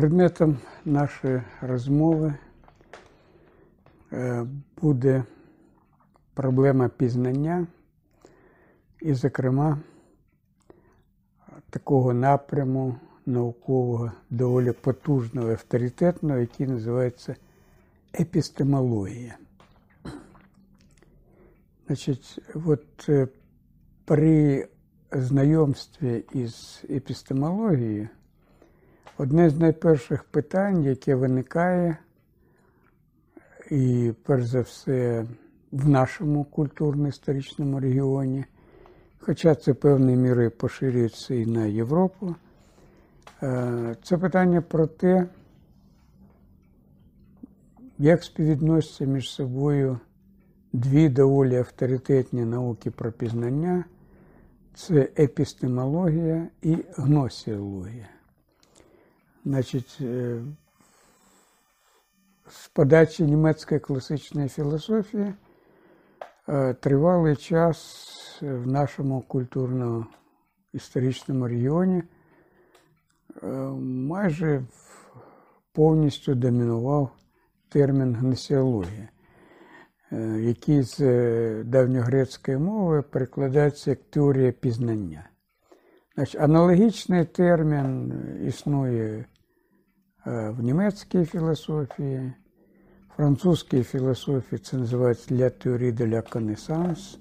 Предметом нашої розмови е, буде проблема пізнання і, зокрема, такого напряму наукового, доволі потужного, авторитетного, який називається епістемологія. Значить, от е, при знайомстві із епістемологією одне з найперших питань, яке виникає, і перш за все в нашому культурно-історичному регіоні, хоча це певною мірою поширюється і на Європу, е, це питання про те, як співвідносяться між собою дві доволі авторитетні науки про пізнання це епістемологія і гносіологія. Значить, е, з подачі німецької класичної філософії е, тривалий час в нашому культурно-історичному регіоні е, майже повністю домінував термін гносіологія, який з давньогрецької мови перекладається як теорія пізнання. Значить, Аналогічний термін існує в німецькій філософії, французькій філософії це називається «La théorie de la connaissance»,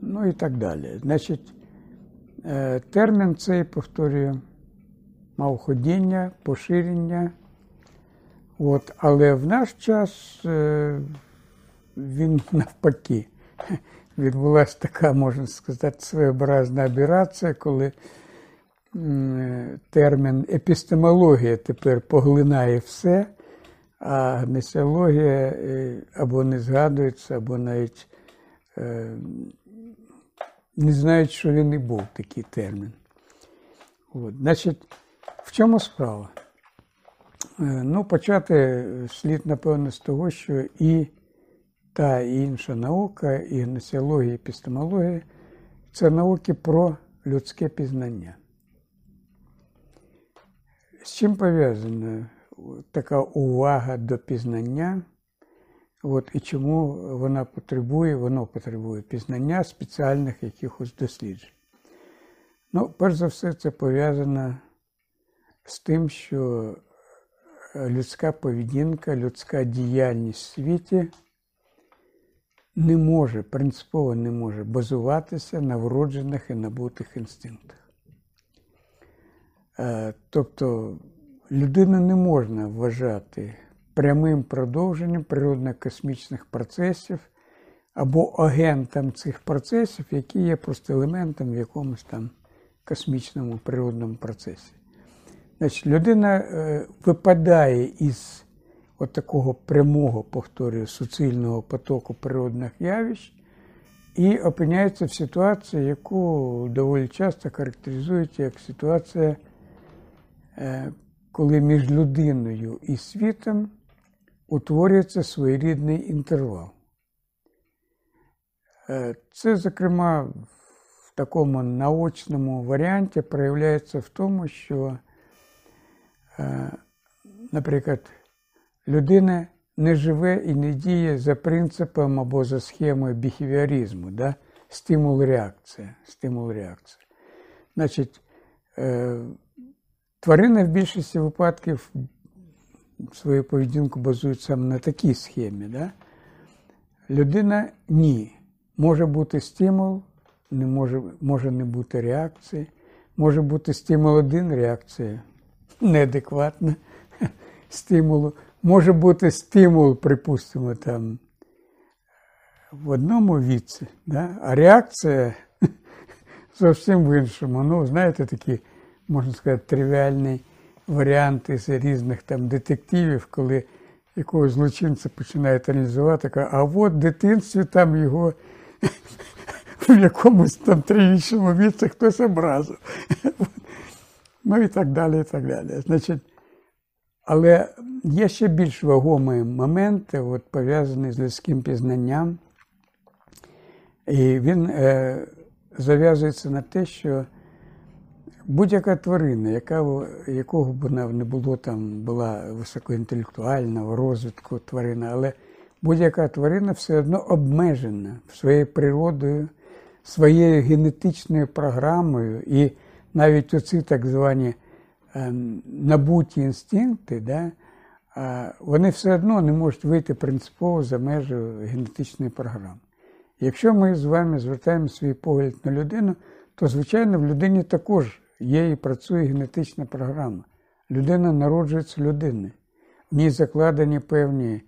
ну і так далі. Значить, термін цей, повторюю, мав ходіння, поширення. От, Але в наш час він навпаки відбулася така, можна сказати, своєобразна аберація, коли термін епістемологія тепер поглинає все, а гнесіологія або не згадується, або навіть не знають, що він і був такий термін. От. Значить, в чому справа? Ну, почати слід, напевно, з того, що і та інша наука, і гносіологія, і епістемологія це науки про людське пізнання. З чим пов'язана така увага до пізнання? От, І чому вона потребує, воно потребує пізнання спеціальних якихось досліджень? Ну, перш за все, це пов'язано з тим, що людська поведінка, людська діяльність в світі не може, принципово не може базуватися на вроджених і набутих інстинктах. Тобто людину не можна вважати прямим продовженням природно-космічних процесів або агентом цих процесів, які є просто елементом в якомусь там космічному природному процесі. Значить, людина випадає із от такого прямого, повторюю, суцільного потоку природних явищ і опиняється в ситуації, яку доволі часто характеризують як ситуація, коли між людиною і світом утворюється своєрідний інтервал. Це, зокрема, в такому наочному варіанті проявляється в тому, що, наприклад, людина не живе і не діє за принципом або за схемою біхевіоризму, да? стимул-реакція. стимул-реакція. Значить, е, тварини в більшості випадків свою поведінку базують саме на такій схемі. Да? Людина ні. Може бути стимул, не може, може не бути реакції. Може бути стимул один, реакція неадекватна стимулу. Може бути стимул, припустимо, там в одному віці, да? а реакція зовсім в іншому. Ну, знаєте, такі, можна сказати, тривіальні варіанти з різних там детективів, коли якогось злочинця починають аналізувати, а от в дитинстві там його в якомусь там трирічному віці хтось образив. Ну і так далі, і так далі. Значить, але є ще більш вагомі моменти, от, пов'язані з людським пізнанням. І він е, зав'язується на те, що будь-яка тварина, яка, якого б вона не було там, була високоінтелектуальна, розвитку тварина, але будь-яка тварина все одно обмежена своєю природою, своєю генетичною програмою, і навіть оці так звані ем, набуті інстинкти, да, вони все одно не можуть вийти принципово за межі генетичної програми. Якщо ми з вами звертаємо свій погляд на людину, то, звичайно, в людині також є і працює генетична програма. Людина народжується людиною. В ній закладені певні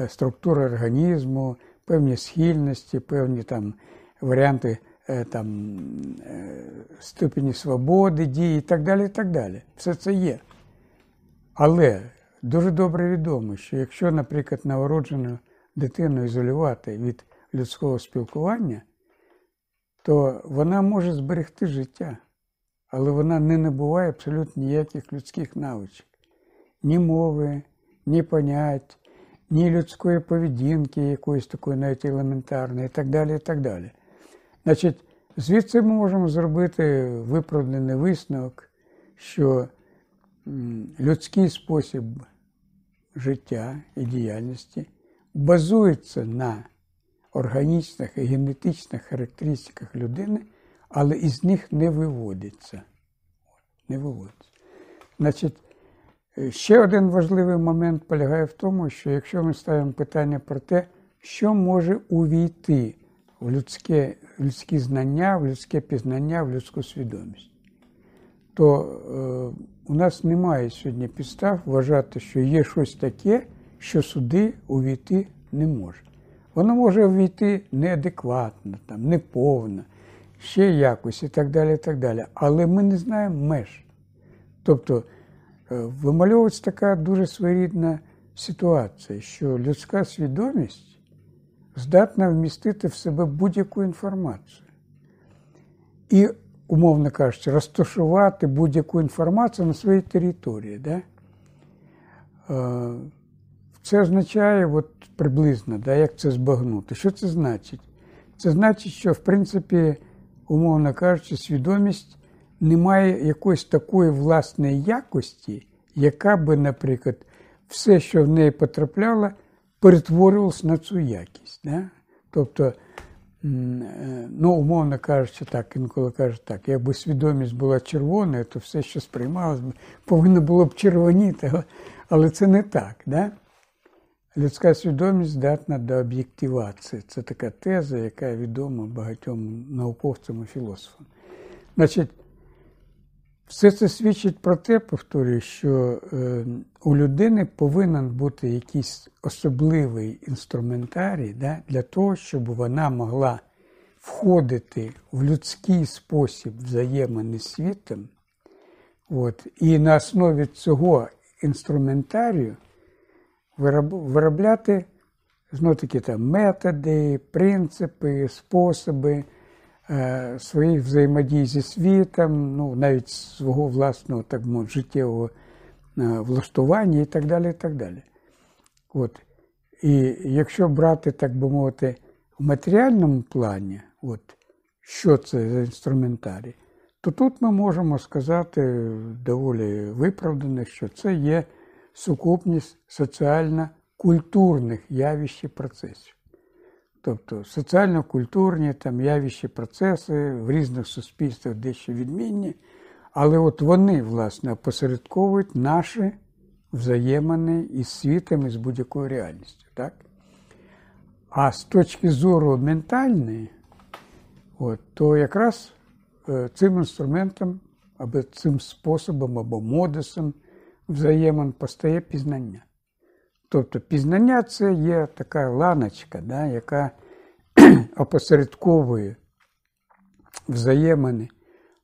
е, структури організму, певні схильності, певні там варіанти е, там, е, ступені свободи, дії і так далі. і так далі. Все це є. Але дуже добре відомо, що якщо, наприклад, новороджену дитину ізолювати від людського спілкування, то вона може зберегти життя, але вона не набуває абсолютно ніяких людських навичок, ні мови, ні понять, ні людської поведінки, якоїсь такої навіть елементарної, і так далі. і так далі. Значить, звідси ми можемо зробити виправданий висновок, що людський спосіб життя і діяльності базується на органічних і генетичних характеристиках людини, але із них не виводиться. Не виводиться. Значить, е, ще один важливий момент полягає в тому, що якщо ми ставимо питання про те, що може увійти в людське, в людські знання, в людське пізнання, в людську свідомість, то е, у нас немає сьогодні підстав вважати, що є щось таке, що суди увійти не може. Воно може ввійти неадекватно, там, неповно, ще якось і так далі. і так далі. Але ми не знаємо меж. Тобто е, вимальовується така дуже своєрідна ситуація, що людська свідомість здатна вмістити в себе будь-яку інформацію. І, умовно кажучи, розташувати будь-яку інформацію на своїй території. Да? Е, це означає, от приблизно, да, як це збагнути. Що це значить? Це значить, що в принципі, умовно кажучи, свідомість не має якоїсь такої власної якості, яка би, наприклад, все, що в неї потрапляло, перетворювалося на цю якість. Да? Тобто, ну, умовно кажучи, так, інколи кажуть так, якби свідомість була червоною, то все, що сприймалося, повинно було б червоніти, але це не так. Да? Людська свідомість здатна до об'єктивації. Це така теза, яка відома багатьом науковцям і філософам. Значить, все це свідчить про те, повторюю, що е, у людини повинен бути якийсь особливий інструментарій да, для того, щоб вона могла входити в людський спосіб взаємини з світом. От, І на основі цього інструментарію виробляти знову таки там методи, принципи, способи е, своїх взаємодій зі світом, ну, навіть свого власного так мовити, життєвого е, влаштування і так далі. І так далі. От. І якщо брати, так би мовити, в матеріальному плані, от, що це за інструментарій, то тут ми можемо сказати доволі виправдано, що це є сукупність соціально-культурних явищ і процесів. Тобто соціально-культурні там явищі процеси в різних суспільствах дещо відмінні, але от вони, власне, опосередковують наші взаємини із світом і з будь-якою реальністю. Так? А з точки зору ментальної, от, то якраз е, цим інструментом або цим способом, або модусом взаємин постає пізнання. Тобто пізнання це є така ланочка, да, яка опосередковує взаємини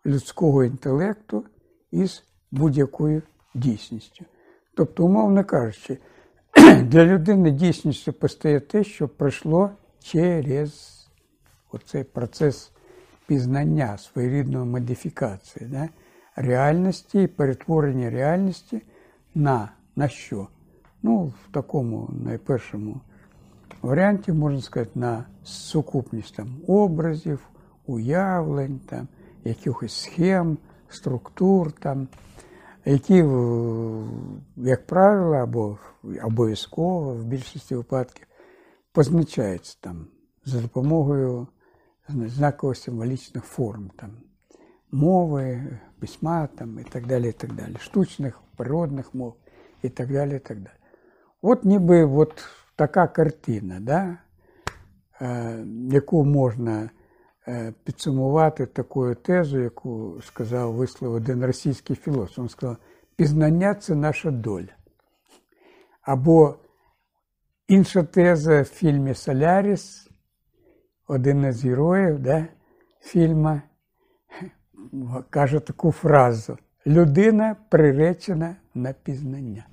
людського інтелекту із будь-якою дійсністю. Тобто, умовно кажучи, для людини дійсністю постає те, що пройшло через оцей процес пізнання своєрідної модифікації да? реальності і перетворення реальності на на що? Ну, в такому найпершому варіанті, можна сказати, на сукупність там, образів, уявлень, там, якихось схем, структур, там, які, як правило, або обов'язково в більшості випадків позначаються там за допомогою знаково-символічних форм, там, мови, письма там, і так далі, і так далі, штучних, природних мов і так далі. і так далі. От ніби от така картина, да, е, яку можна е, підсумувати такою тезою, яку сказав вислов один російський філософ. Він сказав, пізнання це наша доля. Або інша теза в фільмі Соляріс, один із героїв да, фільму, каже таку фразу: людина приречена на пізнання.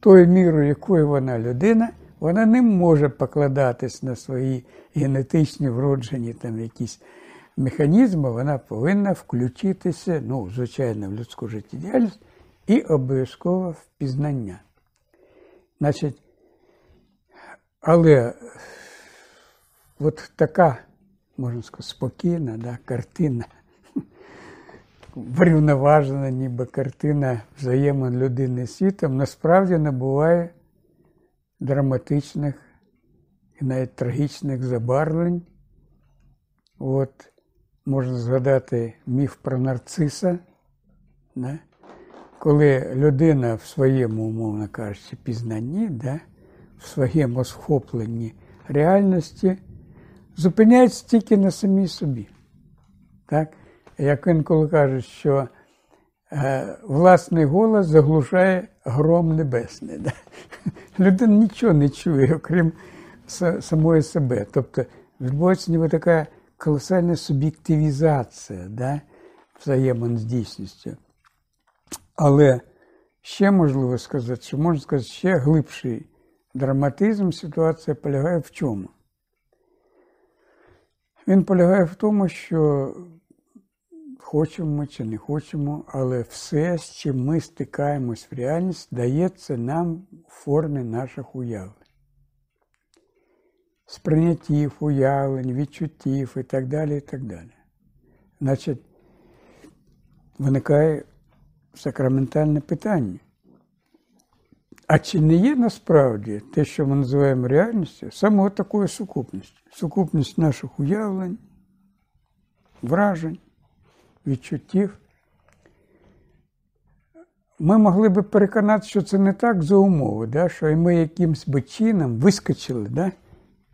Тою мірою, якою вона людина, вона не може покладатись на свої генетичні вроджені там якісь механізми, вона повинна включитися, ну, звичайно, в людську життєдіяльність і обов'язково в пізнання. Значить, але от така, можна сказати, спокійна да, картина врівноважена, ніби картина взаємин людини з світом, насправді набуває драматичних і навіть трагічних забарвлень. От, Можна згадати міф про нарциса, да? коли людина в своєму, умовно кажучи, пізнанні, да? в своєму схопленні реальності зупиняється тільки на самій собі. Так? Як він коли каже, що е, власний голос заглушає гром небесний. Да? Людина нічого не чує, окрім самої себе. Тобто відбувається ніби така колосальна суб'єктивізація да? взаємин з дійсністю. Але ще можливо сказати, що можна сказати, ще глибший драматизм ситуація полягає в чому? Він полягає в тому, що хочемо чи не хочемо, але все, з чим ми стикаємось в реальність, дається нам в формі наших уявлень. Сприйняттів, уявлень, відчуттів і так далі. і так далі. Значить, виникає сакраментальне питання. А чи не є насправді те, що ми називаємо реальністю, саме такою сукупністю? Сукупність наших уявлень, вражень, відчуттів. Ми могли би переконати, що це не так за умови, да? що і ми якимсь би чином вискочили да?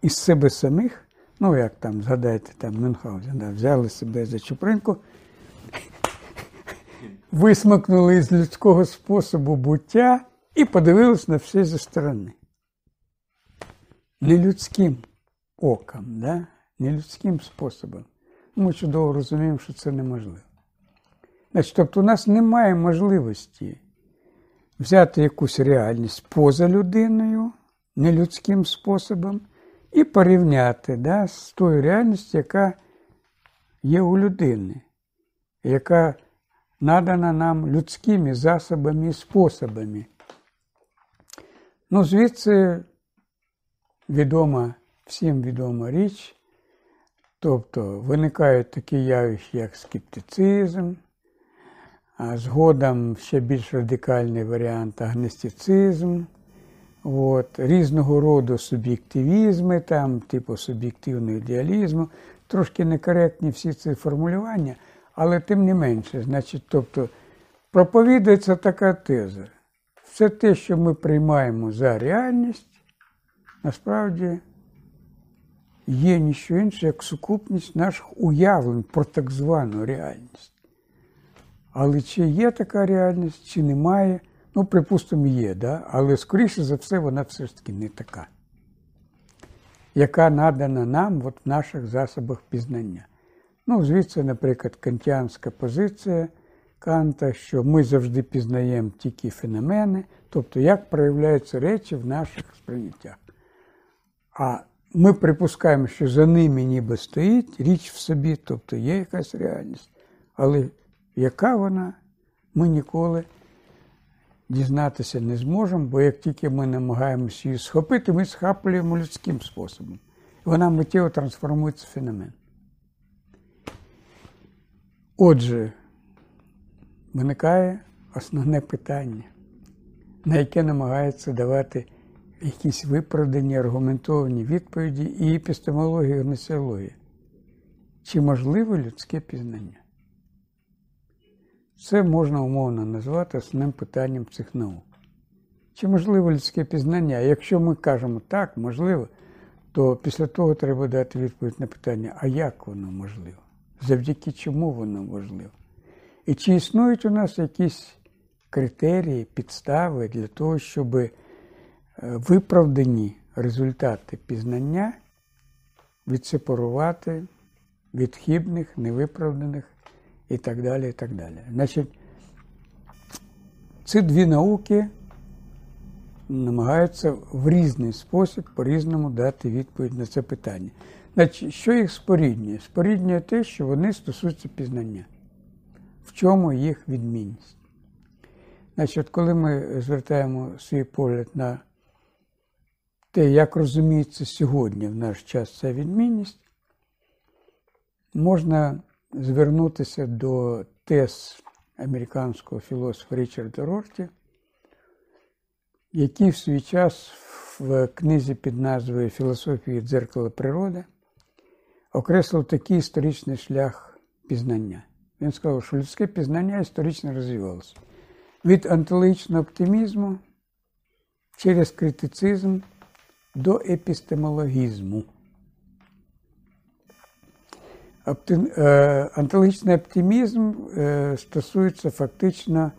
із себе самих, ну як там, згадайте, там Мюнхгаузен, да? взяли себе за чупринку, висмикнули із людського способу буття і подивилися на все зі сторони. Не людським оком, да? не людським способом. Ми чудово розуміємо, що це неможливо. Значить, Тобто у нас немає можливості взяти якусь реальність поза людиною, нелюдським способом, і порівняти да, з тою реальністю, яка є у людини, яка надана нам людськими засобами і способами. Ну, звідси відома, всім відома річ, тобто виникають такі явища, як скептицизм, а згодом ще більш радикальний варіант агностицизм, от, різного роду суб'єктивізми, там, типу суб'єктивного ідеалізму. Трошки некоректні всі ці формулювання, але тим не менше, значить, тобто проповідується така теза. Все те, що ми приймаємо за реальність, насправді є ніщо інше, як сукупність наших уявлень про так звану реальність. Але чи є така реальність, чи немає, ну, припустимо, є, да? але скоріше за все, вона все ж таки не така, яка надана нам от в наших засобах пізнання. Ну, звідси, наприклад, кантіанська позиція Канта, що ми завжди пізнаємо тільки феномени, тобто як проявляються речі в наших сприйняттях. А ми припускаємо, що за ними ніби стоїть річ в собі, тобто є якась реальність. Але яка вона, ми ніколи дізнатися не зможемо, бо як тільки ми намагаємося її схопити, ми схаплюємо людським способом. Вона миттєво трансформується в феномен. Отже, виникає основне питання, на яке намагається давати якісь виправдані, аргументовані відповіді і епістемологія, і гносеологія. Чи можливе людське пізнання? Це можна умовно назвати основним питанням цих наук. Чи можливо людське пізнання? Якщо ми кажемо так, можливо, то після того треба дати відповідь на питання, а як воно можливо? Завдяки чому воно можливо? І чи існують у нас якісь критерії, підстави для того, щоб е, виправдані результати пізнання відсепарувати від хибних, невиправданих і так далі. і так далі. Значить, ці дві науки намагаються в різний спосіб по-різному дати відповідь на це питання. Значить, Що їх споріднює? Споріднює те, що вони стосуються пізнання. В чому їх відмінність? Значить, коли ми звертаємо свій погляд на те, як розуміється сьогодні в наш час ця відмінність, можна звернутися до тез американського філософа Річарда Рорті, який в свій час в книзі під назвою Філософії дзеркала природи окреслив такий історичний шлях пізнання. Він сказав, що людське пізнання історично розвивалося від антологічного оптимізму через критицизм до епістемологізму. Е, антологічний оптимізм е, стосується фактично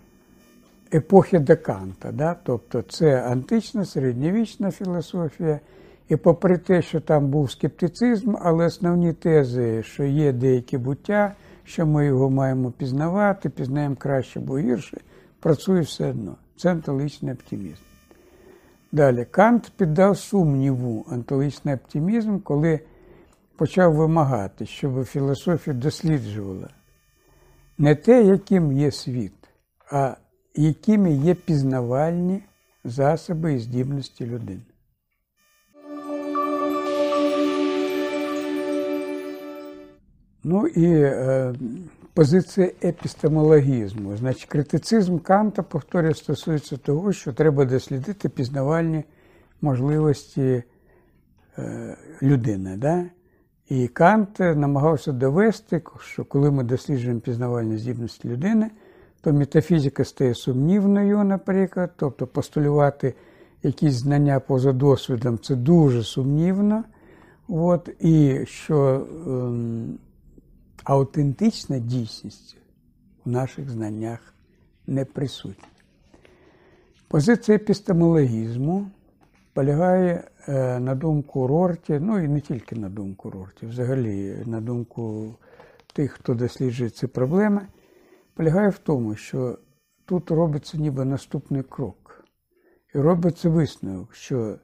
епохи Деканта. Да? Тобто це антична, середньовічна філософія. І попри те, що там був скептицизм, але основні тези, що є деякі буття, що ми його маємо пізнавати, пізнаємо краще або гірше, працює все одно. Це антологічний оптимізм. Далі, Кант піддав сумніву антологічний оптимізм, коли почав вимагати, щоб філософія досліджувала не те, яким є світ, а якими є пізнавальні засоби і здібності людини. Ну і е, позиція епістемологізму. Значить, критицизм Канта, повторюю, стосується того, що треба дослідити пізнавальні можливості е, людини. Да? І Кант намагався довести, що коли ми досліджуємо пізнавальні здібності людини, то метафізика стає сумнівною, наприклад, тобто постулювати якісь знання поза досвідом це дуже сумнівно. От, І що ем, аутентична дійсність в наших знаннях не присутня. Позиція епістемологізму полягає е, на думку Рорті, ну і не тільки на думку Рорті, взагалі на думку тих, хто досліджує ці проблеми, полягає в тому, що тут робиться ніби наступний крок. І робиться висновок, що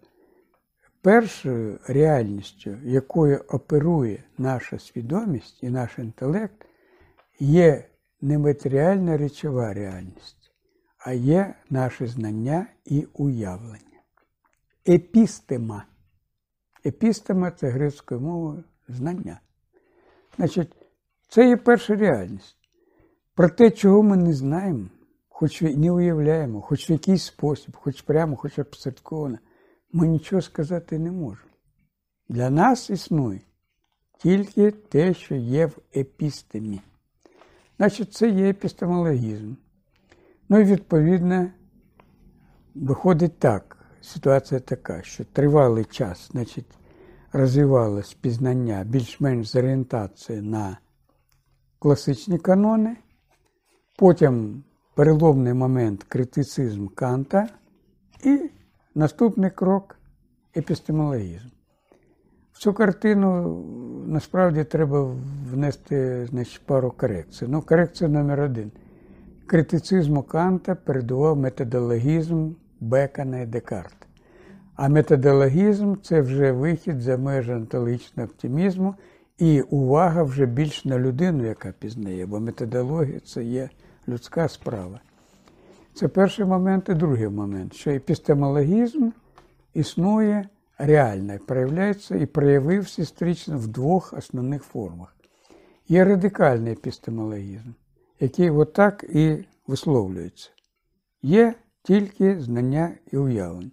першою реальністю, якою оперує наша свідомість і наш інтелект, є не матеріальна речова реальність, а є наше знання і уявлення. Епістема. Епістема це грецькою мовою знання. Значить, це є перша реальність. Про те, чого ми не знаємо, хоч не уявляємо, хоч в якийсь спосіб, хоч прямо, хоч обсадковано, ми нічого сказати не можемо. Для нас існує тільки те, що є в епістемі. Значить, це є епістемологізм. Ну і відповідно виходить так. Ситуація така, що тривалий час, значить, розвивалось пізнання більш-менш з орієнтацією на класичні канони. Потім переломний момент критицизм Канта і наступний крок епістемологізм. В цю картину насправді треба внести значить, пару корекцій. Ну, корекція номер один. Критицизму Канта передував методологізм Бекона і Декарта. А методологізм це вже вихід за межі онтологічного оптимізму і увага вже більш на людину, яка пізнає, бо методологія це є людська справа. Це перший момент і другий момент, що епістемологізм існує реально, проявляється і проявився історично в двох основних формах. Є радикальний епістемологізм, який отак і висловлюється. Є тільки знання і уявлення.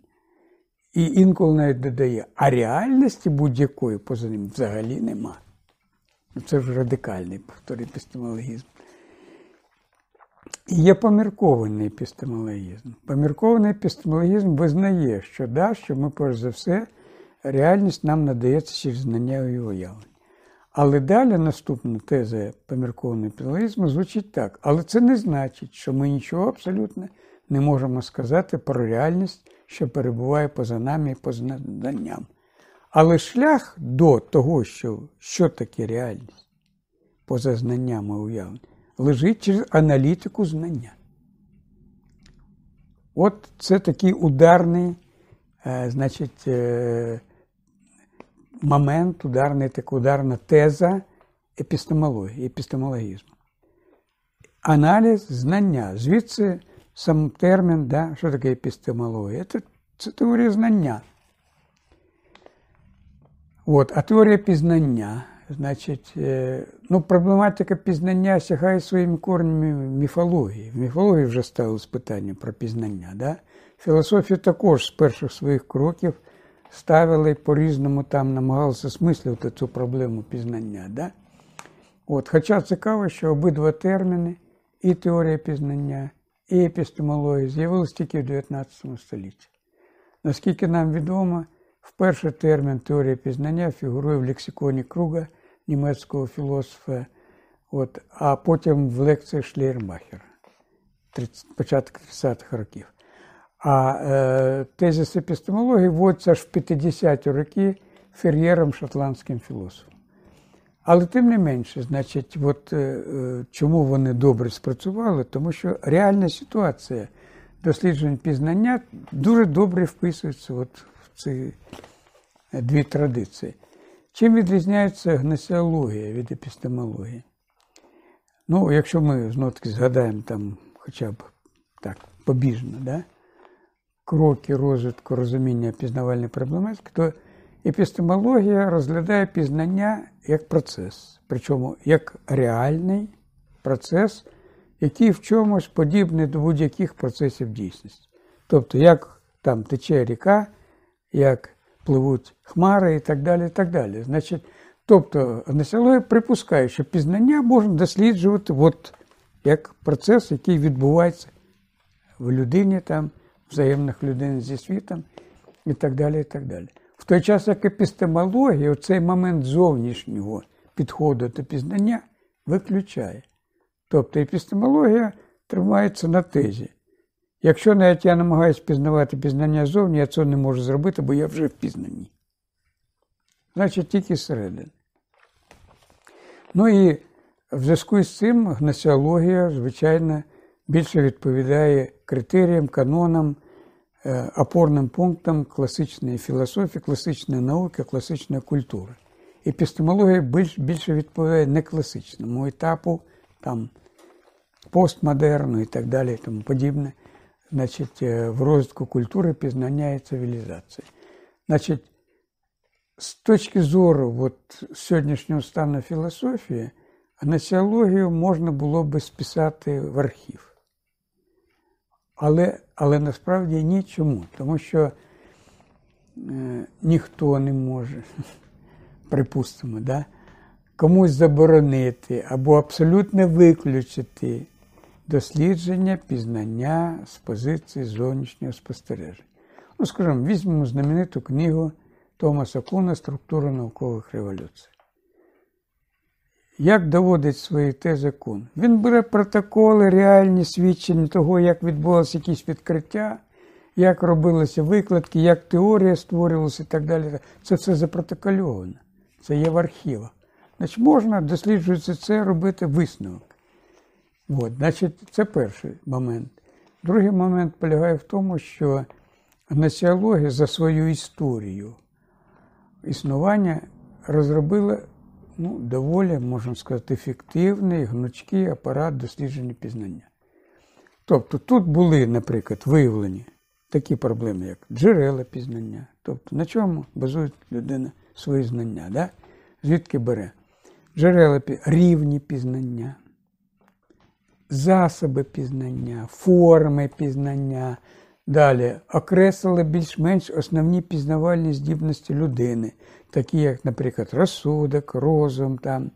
І інколи навіть додає, а реальності будь-якої поза ним взагалі нема. Ну, це вже радикальний повтор епістемологізм. Є поміркований епістемологізм. Поміркований епістемологізм визнає, що да, що ми, перш за все, реальність нам надається через знання і уявлення. Але далі наступна теза поміркованого епістемологізму звучить так. Але це не значить, що ми нічого абсолютно не можемо сказати про реальність, що перебуває поза нами і поза знанням. Але шлях до того, що що таке реальність, поза знанням і уявленням, лежить через аналітику знання. От це такий ударний, е, значить, е, момент, ударний, така ударна теза епістемології, епістемологізму. Аналіз знання. Звідси сам термін, да, що таке епістемологія? Це, це теорія знання. От, а теорія пізнання, значить, е, ну, проблематика пізнання сягає своїми корнями міфології. В міфології вже ставилось питання про пізнання. Да? Філософія також з перших своїх кроків ставили по-різному там намагалися осмислювати цю проблему пізнання. Да? От, Хоча цікаво, що обидва терміни, і теорія пізнання, і епістемологія з'явилися тільки в 19 столітті. Наскільки нам відомо, вперше термін теорія пізнання фігурує в лексиконі Круга, німецького філософа, от, а потім в лекціях Шлейермахера, початок 30-х років. А е, тезис епістемології вводиться аж в 50-ті роки фер'єром шотландським філософом. Але тим не менше, значить, от, е, е, чому вони добре спрацювали? Тому що реальна ситуація досліджень пізнання дуже добре вписується от в ці дві традиції. Чим відрізняється гносеологія від епістемології? Ну, якщо ми знову таки згадаємо там хоча б так побіжно, да? кроки розвитку розуміння пізнавальної проблематики, то епістемологія розглядає пізнання як процес, причому як реальний процес, який в чомусь подібний до будь-яких процесів дійсності. Тобто, як там тече ріка, як пливуть хмари і так далі. і так далі. Значить, Тобто, гносеологія припускає, що пізнання можна досліджувати от, як процес, який відбувається в людині, там, взаємних людини зі світом і так далі. і так далі. В той час, як епістемологія, цей момент зовнішнього підходу до пізнання виключає. Тобто епістемологія тримається на тезі. Якщо навіть я намагаюся пізнавати пізнання зовні, я цього не можу зробити, бо я вже в пізнанні. Значить, тільки зсередини. Ну і в зв'язку з цим гносеологія, звичайно, більше відповідає критеріям, канонам, е, опорним пунктам класичної філософії, класичної науки, класичної культури. Епістемологія більше відповідає не класичному етапу, там, постмодерну і так далі, і тому подібне, значить, е, в розвитку культури, пізнання і цивілізації. Значить, з точки зору от, сьогоднішнього стану філософії, гносеологію можна було би списати в архів. Але але насправді нічому, тому що е, ніхто не може, припустимо, да, комусь заборонити або абсолютно виключити дослідження, пізнання з позиції зовнішнього спостереження. Ну, скажімо, візьмемо знамениту книгу Томаса Куна Структура наукових революцій як доводить свої тези Кун. Він бере протоколи, реальні свідчення того, як відбувалися якісь відкриття, як робилися викладки, як теорія створювалася і так далі. Це все запротокольовано. Це є в архівах. Значить, можна, досліджуючи це, робити висновок. От, значить, Це перший момент. Другий момент полягає в тому, що гносеологія за свою історію існування розробила ну, доволі, можна сказати, ефективний, гнучкий апарат дослідження пізнання. Тобто тут були, наприклад, виявлені такі проблеми, як джерела пізнання, тобто на чому базує людина свої знання, да? звідки бере джерела рівні пізнання, засоби пізнання, форми пізнання. Далі окреслили більш-менш основні пізнавальні здібності людини, такі як, наприклад, розсудок, розум, там,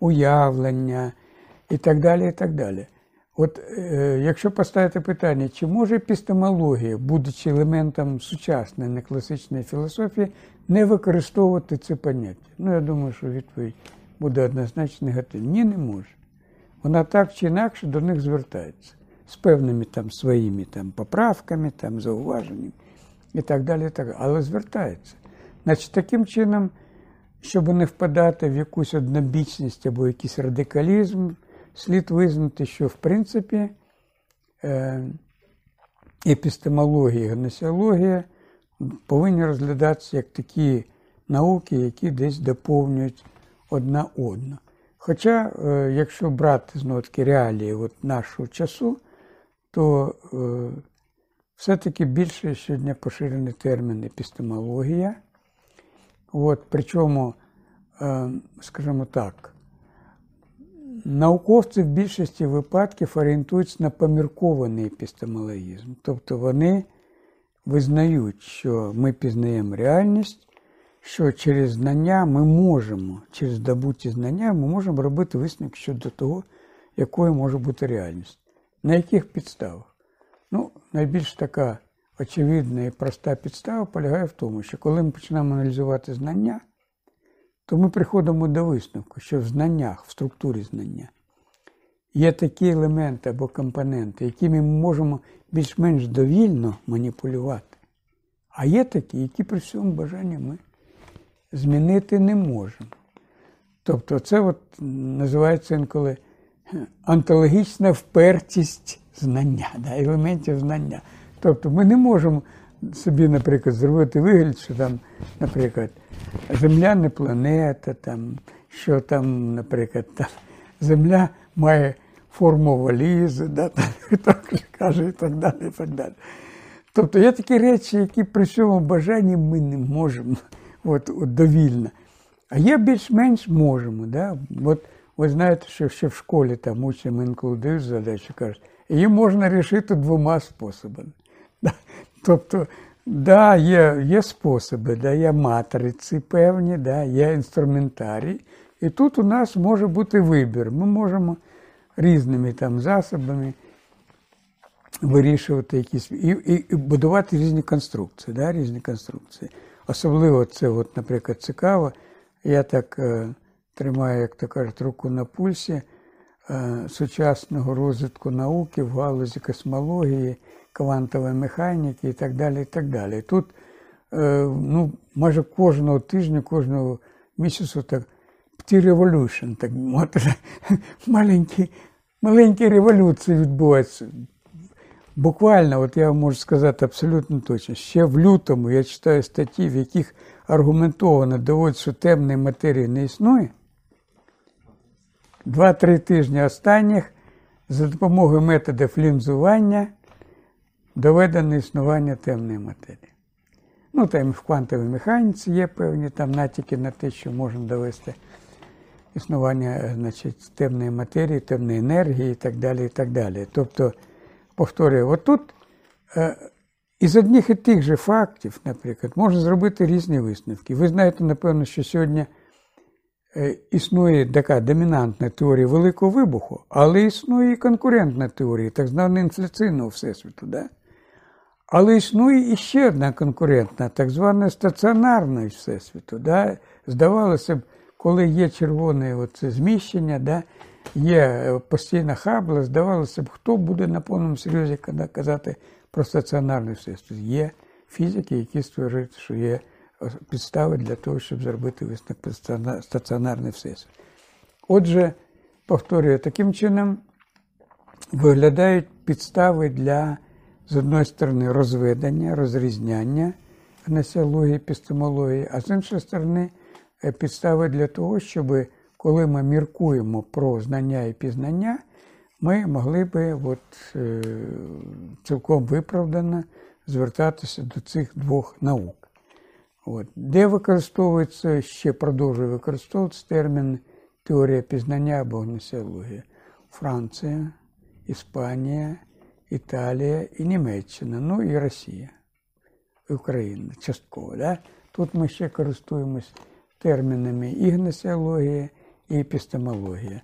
уявлення і так далі. і так далі. От е, якщо поставити питання, чи може епістемологія, будучи елементом сучасної некласичної філософії, не використовувати це поняття? Ну, я думаю, що відповідь буде однозначно негативна. Ні, не може. Вона так чи інакше до них звертається з певними там своїми там, поправками, там, зауваженнями і так далі. І так. Але звертається. Значить, таким чином, щоб не впадати в якусь однобічність або якийсь радикалізм слід визнати, що в принципі е, епістемологія і гносеологія повинні розглядатися як такі науки, які десь доповнюють одна одну. Хоча, е, якщо брати знову таки реалії от нашого часу, то е, все-таки більше сьогодні поширений термін епістемологія. От, Причому, скажімо так, Науковці в більшості випадків орієнтуються на поміркований епістемологізм. Тобто вони визнають, що ми пізнаємо реальність, що через знання ми можемо, через здобуті знання ми можемо робити висновок щодо того, якою може бути реальність. На яких підставах? Ну, найбільш така очевидна і проста підстава полягає в тому, що коли ми починаємо аналізувати знання, то ми приходимо до висновку, що в знаннях, в структурі знання є такі елементи або компоненти, якими ми можемо більш-менш довільно маніпулювати. А є такі, які при всьому бажанні ми змінити не можемо. Тобто, це от називається інколи антологічна впертість знання, да, елементів знання. Тобто ми не можемо собі, наприклад, зробити вигляд, що там, наприклад, Земля не планета, там, що там, наприклад, там, Земля має форму валізи, да, так каже, і так далі. і так далі. Тобто є такі речі, які при цьому бажанні ми не можемо от, от довільно. А є більш-менш можемо. Да? От, ви знаєте, що ще в школі там інколи дають задачу, кажуть, її можна рішити двома способами. Да? Тобто Да, є є способи, да, є матриці певні, да, є інструментарій. І тут у нас може бути вибір. Ми можемо різними там засобами вирішувати якісь і і, і будувати різні конструкції. да, різні конструкції. Особливо це, от, наприклад, цікаво. Я так е, тримаю, як то кажуть, руку на пульсі е, сучасного розвитку науки в галузі космології квантової механіки і так далі. і так далі. Тут е, ну, майже кожного тижня, кожного місяцю так revolution, так маленькі, маленькі революції відбуваються. Буквально, от я вам можу сказати абсолютно точно, ще в лютому я читаю статті, в яких аргументовано доводить, що темної матерії не існує. Два-три тижні останніх за допомогою методів лінзування доведено існування темної матерії. Ну, там в квантовій механіці є певні там натяки на те, що можна довести існування значить, темної матерії, темної енергії і так далі. і так далі. Тобто, повторюю, отут е, із одних і тих же фактів, наприклад, можна зробити різні висновки. Ви знаєте, напевно, що сьогодні е, існує така домінантна теорія Великого вибуху, але існує і конкурентна теорія, так званого інфляційного всесвіту. Да? Але існує іще одна конкурентна, так звана стаціонарна всесвіту. Да? Здавалося б, коли є червоне оце зміщення, да? Є постійна хабла, здавалося б, хто буде на повному серйозі казати про стаціонарний всесвіт. Є фізики, які стверджують, що є підстави для того, щоб зробити висновок про стаціонарний всесвіт. Отже, повторюю, таким чином виглядають підстави для з одної сторони, розведення, розрізняння гносеології, епістемології, а з іншої сторони, е, підстави для того, щоб коли ми міркуємо про знання і пізнання, ми могли би от, е, цілком виправдано звертатися до цих двох наук. От. Де використовується, ще продовжує використовуватися термін теорія пізнання або гносеологія? Франція, Іспанія, Італія і Німеччина, ну і Росія, і Україна частково. Да? Тут ми ще користуємось термінами і гносеологія, і епістемологія.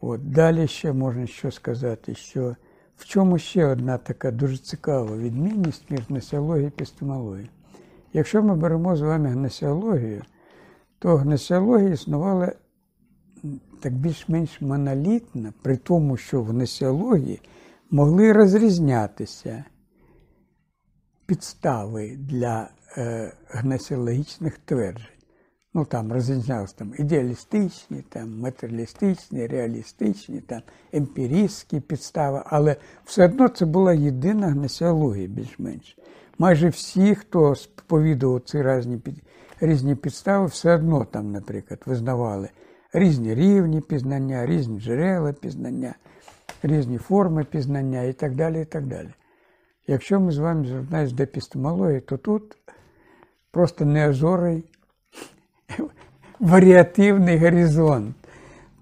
От, Далі ще можна що сказати, що в чому ще одна така дуже цікава відмінність між гносеологією і епістемологією. Якщо ми беремо з вами гносеологію, то гносеологія існувала так більш-менш монолітно, при тому, що в гносеології могли розрізнятися підстави для е, гносеологічних тверджень. Ну, там розрізнялися там ідеалістичні, там матеріалістичні, реалістичні, там емпірістські підстави, але все одно це була єдина гносеологія більш-менш. Майже всі, хто сповідував ці різні, різні підстави, все одно там, наприклад, визнавали різні рівні пізнання, різні джерела пізнання, різні форми пізнання і так далі. і так далі. Якщо ми з вами звертаємось до епістемології, то тут просто неозорий варіативний горизонт.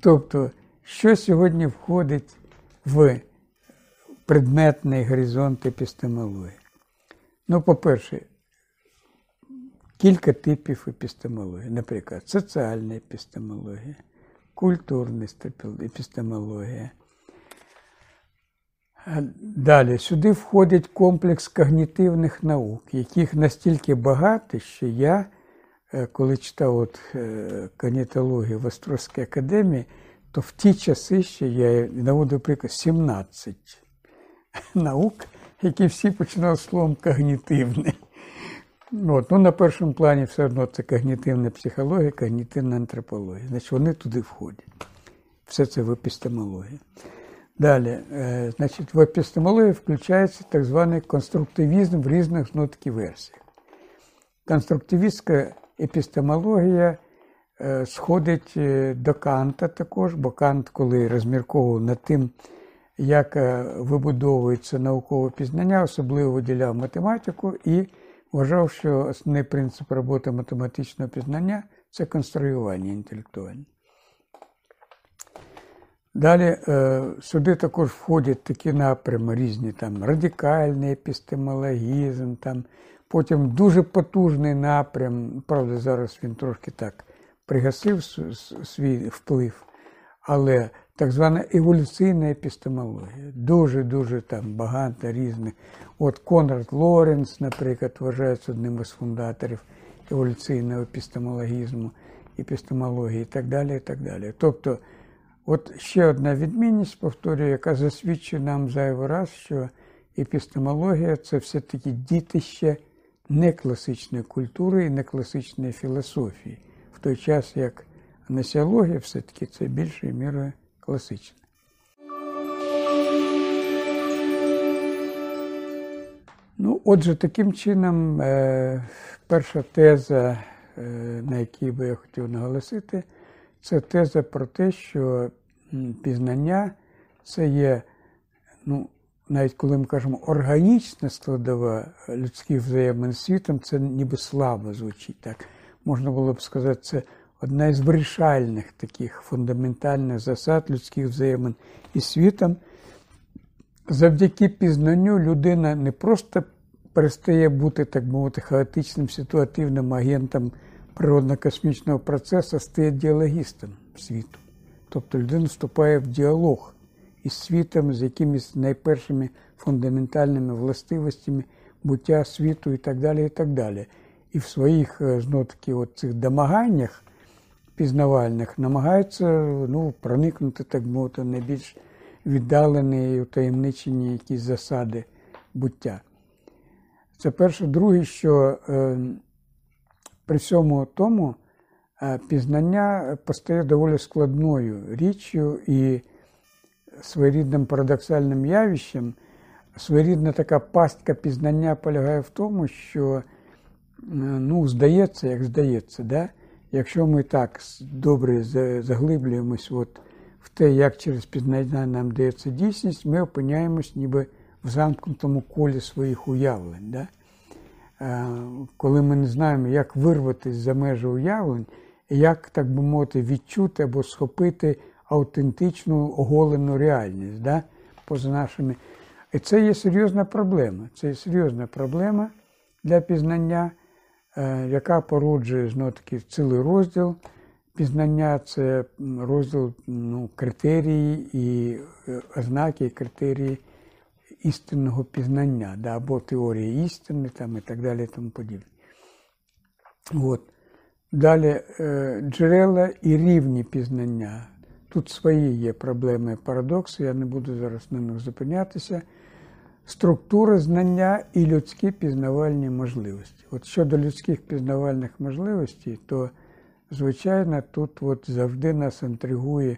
Тобто, що сьогодні входить в предметний горизонт епістемології? Ну, по-перше, кілька типів епістемології, наприклад, соціальна епістемологія, культурна епістемологія. Далі сюди входить комплекс когнітивних наук, яких настільки багато, що я, коли читав от е, когнітологію в Острозькій академії, то в ті часи ще я наводив приклад 17 наук, які всі починали словом когнітивний. От, ну, На першому плані все одно це когнітивна психологія, когнітивна антропологія. Значить, вони туди входять. Все це в епістемології. Далі, е, значить, в епістемології включається так званий конструктивізм в різних знову версіях. Конструктивістська епістемологія е, сходить е, до Канта також, бо Кант, коли розмірковував над тим, як вибудовується наукове пізнання, особливо виділяв математику і вважав, що основний принцип роботи математичного пізнання це конструювання інтелектуальне. Далі е, сюди також входять такі напрями різні, там радикальний епістемологізм, там, потім дуже потужний напрям, правда, зараз він трошки так пригасив свій вплив, але так звана еволюційна епістемологія. Дуже-дуже там багато різних. От Конрад Лоренс, наприклад, вважається одним із фундаторів еволюційного епістемологізму, епістемології і так далі. і так далі. Тобто, от ще одна відмінність, повторюю, яка засвідчує нам зайвий раз, що епістемологія це все-таки дітище некласичної культури і некласичної філософії, в той час як несіологія все-таки це більшою мірою класична. Ну, отже, таким чином, е, перша теза, е, на якій би я хотів наголосити, це теза про те, що пізнання це є, ну, навіть коли ми кажемо органічна складова людських взаємин з світом, це ніби слабо звучить. так. Можна було б сказати, це одна із вирішальних таких фундаментальних засад людських взаємин із світом. Завдяки пізнанню людина не просто перестає бути, так мовити, хаотичним ситуативним агентом природно-космічного процесу, стає діалогістом світу. Тобто людина вступає в діалог із світом, з якимись найпершими фундаментальними властивостями буття світу і так далі. І так далі. І в своїх е, знову таки, цих домаганнях пізнавальних намагаються ну, проникнути, так мовити, найбільш віддалені і утаємничені якісь засади буття. Це перше. Друге, що е, при всьому тому е, пізнання постає доволі складною річчю і своєрідним парадоксальним явищем. Своєрідна така пастка пізнання полягає в тому, що, е, ну, здається, як здається, да? якщо ми так добре заглиблюємось от в те, як через пізнання нам дається дійсність, ми опиняємось ніби в замкнутому колі своїх уявлень. Да? Е, коли ми не знаємо, як вирватися за межі уявлень, як, так би мовити, відчути або схопити автентичну оголену реальність. Да? поза нашими. І це є серйозна проблема. Це є серйозна проблема для пізнання, е, яка породжує знову таки цілий розділ. Пізнання це розділ ну, критерії і е, ознаки, і критерії істинного пізнання, да, або теорії істини там, і так далі і тому подібне. От. Далі е, джерела і рівні пізнання. Тут свої є проблеми парадокси, я не буду зараз на них зупинятися. Структура знання і людські пізнавальні можливості. От щодо людських пізнавальних можливостей, то, звичайно, тут от завжди нас інтригує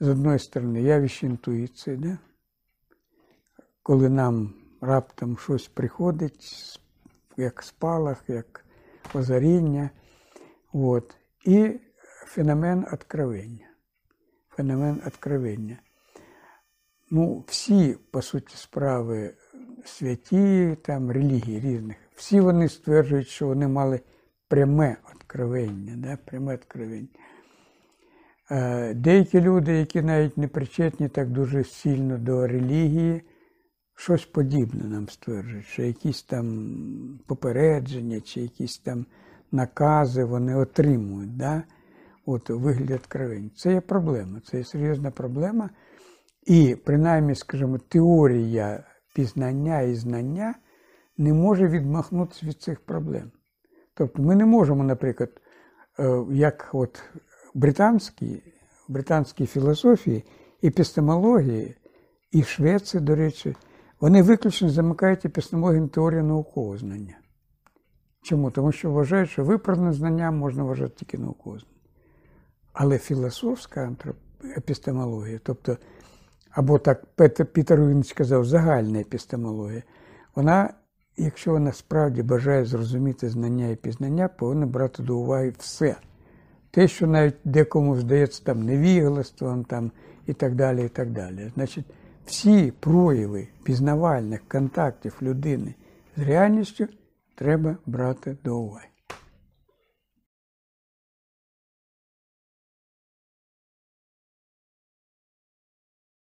з одної сторони явище інтуїції, да? коли нам раптом щось приходить, як спалах, як озаріння. От. І феномен откровення. Феномен откровення. Ну, всі, по суті, справи святі, там, релігії різних, всі вони стверджують, що вони мали пряме откровення. Да? Пряме откровення. Е, Деякі люди, які навіть не причетні так дуже сильно до релігії, щось подібне нам стверджують, що якісь там попередження чи якісь там накази вони отримують, да? От у вигляді откровень. Це є проблема, це є серйозна проблема. І, принаймні, скажімо, теорія пізнання і знання не може відмахнутися від цих проблем. Тобто ми не можемо, наприклад, е, як от британські, британській філософії, епістемології і Швеції, до речі, вони виключно замикають епістемологію теорію наукового знання. Чому? Тому що вважають, що виправдане знання можна вважати тільки науковим. Але філософська епістемологія, тобто, або так Пітер він сказав, загальна епістемологія, вона, якщо вона справді бажає зрозуміти знання і пізнання, повинна брати до уваги все. Те, що навіть декому здається там невіглаством там, і так далі. і так далі. Значить, всі прояви пізнавальних контактів людини з реальністю треба брати до уваги.